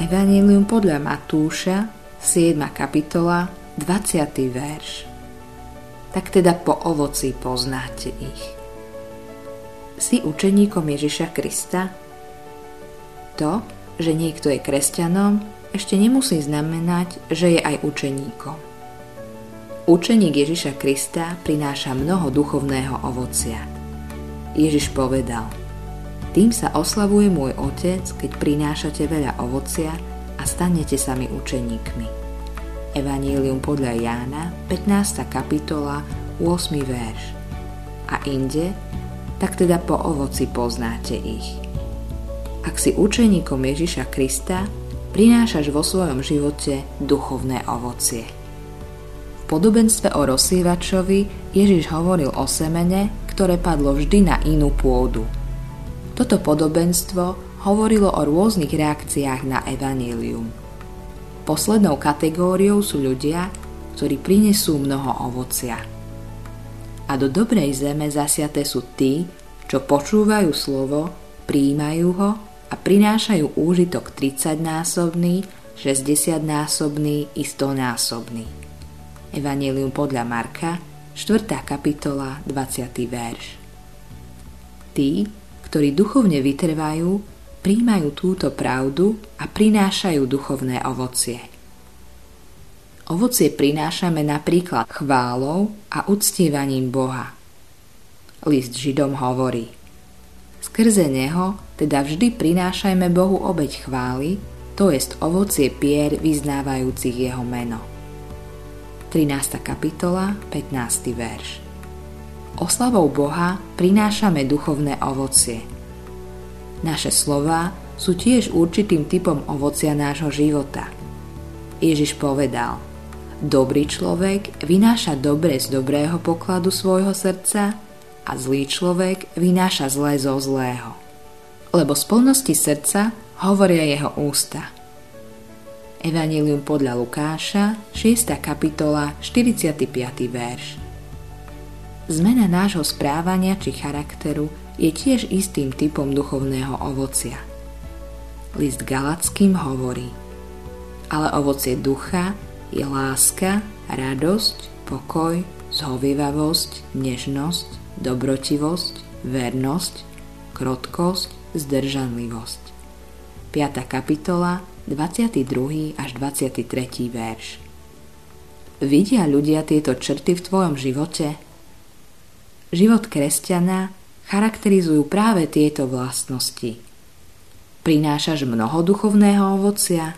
Evangelium podľa Matúša, 7. kapitola, 20. verš. Tak teda po ovoci poznáte ich. Si učeníkom Ježiša Krista? To, že niekto je kresťanom, ešte nemusí znamenať, že je aj učeníkom. Učeník Ježiša Krista prináša mnoho duchovného ovocia. Ježiš povedal, tým sa oslavuje môj Otec, keď prinášate veľa ovocia a stanete sa mi učeníkmi. Evanílium podľa Jána, 15. kapitola, 8. verš. A inde, tak teda po ovoci poznáte ich. Ak si učeníkom Ježiša Krista, prinášaš vo svojom živote duchovné ovocie. V podobenstve o rozsievačovi Ježiš hovoril o semene, ktoré padlo vždy na inú pôdu. Toto podobenstvo hovorilo o rôznych reakciách na evanílium – Poslednou kategóriou sú ľudia, ktorí prinesú mnoho ovocia. A do dobrej zeme zasiaté sú tí, čo počúvajú slovo, príjmajú ho a prinášajú úžitok 30-násobný, 60-násobný i 100-násobný. Evangelium podľa Marka, 4. kapitola, 20. verš. Tí, ktorí duchovne vytrvajú, príjmajú túto pravdu a prinášajú duchovné ovocie. Ovocie prinášame napríklad chválou a uctievaním Boha. List Židom hovorí Skrze Neho teda vždy prinášajme Bohu obeď chvály, to jest ovocie pier vyznávajúcich Jeho meno. 13. kapitola, 15. verš Oslavou Boha prinášame duchovné ovocie – naše slova sú tiež určitým typom ovocia nášho života. Ježiš povedal, dobrý človek vynáša dobre z dobrého pokladu svojho srdca a zlý človek vynáša zlé zo zlého. Lebo z plnosti srdca hovoria jeho ústa. Evangelium podľa Lukáša, 6. kapitola, 45. verš. Zmena nášho správania či charakteru je tiež istým typom duchovného ovocia. List Galackým hovorí Ale ovocie ducha je láska, radosť, pokoj, zhovievavosť, nežnosť, dobrotivosť, vernosť, krotkosť, zdržanlivosť. 5. kapitola, 22. až 23. verš. Vidia ľudia tieto črty v tvojom živote? Život kresťana charakterizujú práve tieto vlastnosti. Prinášaš mnoho duchovného ovocia?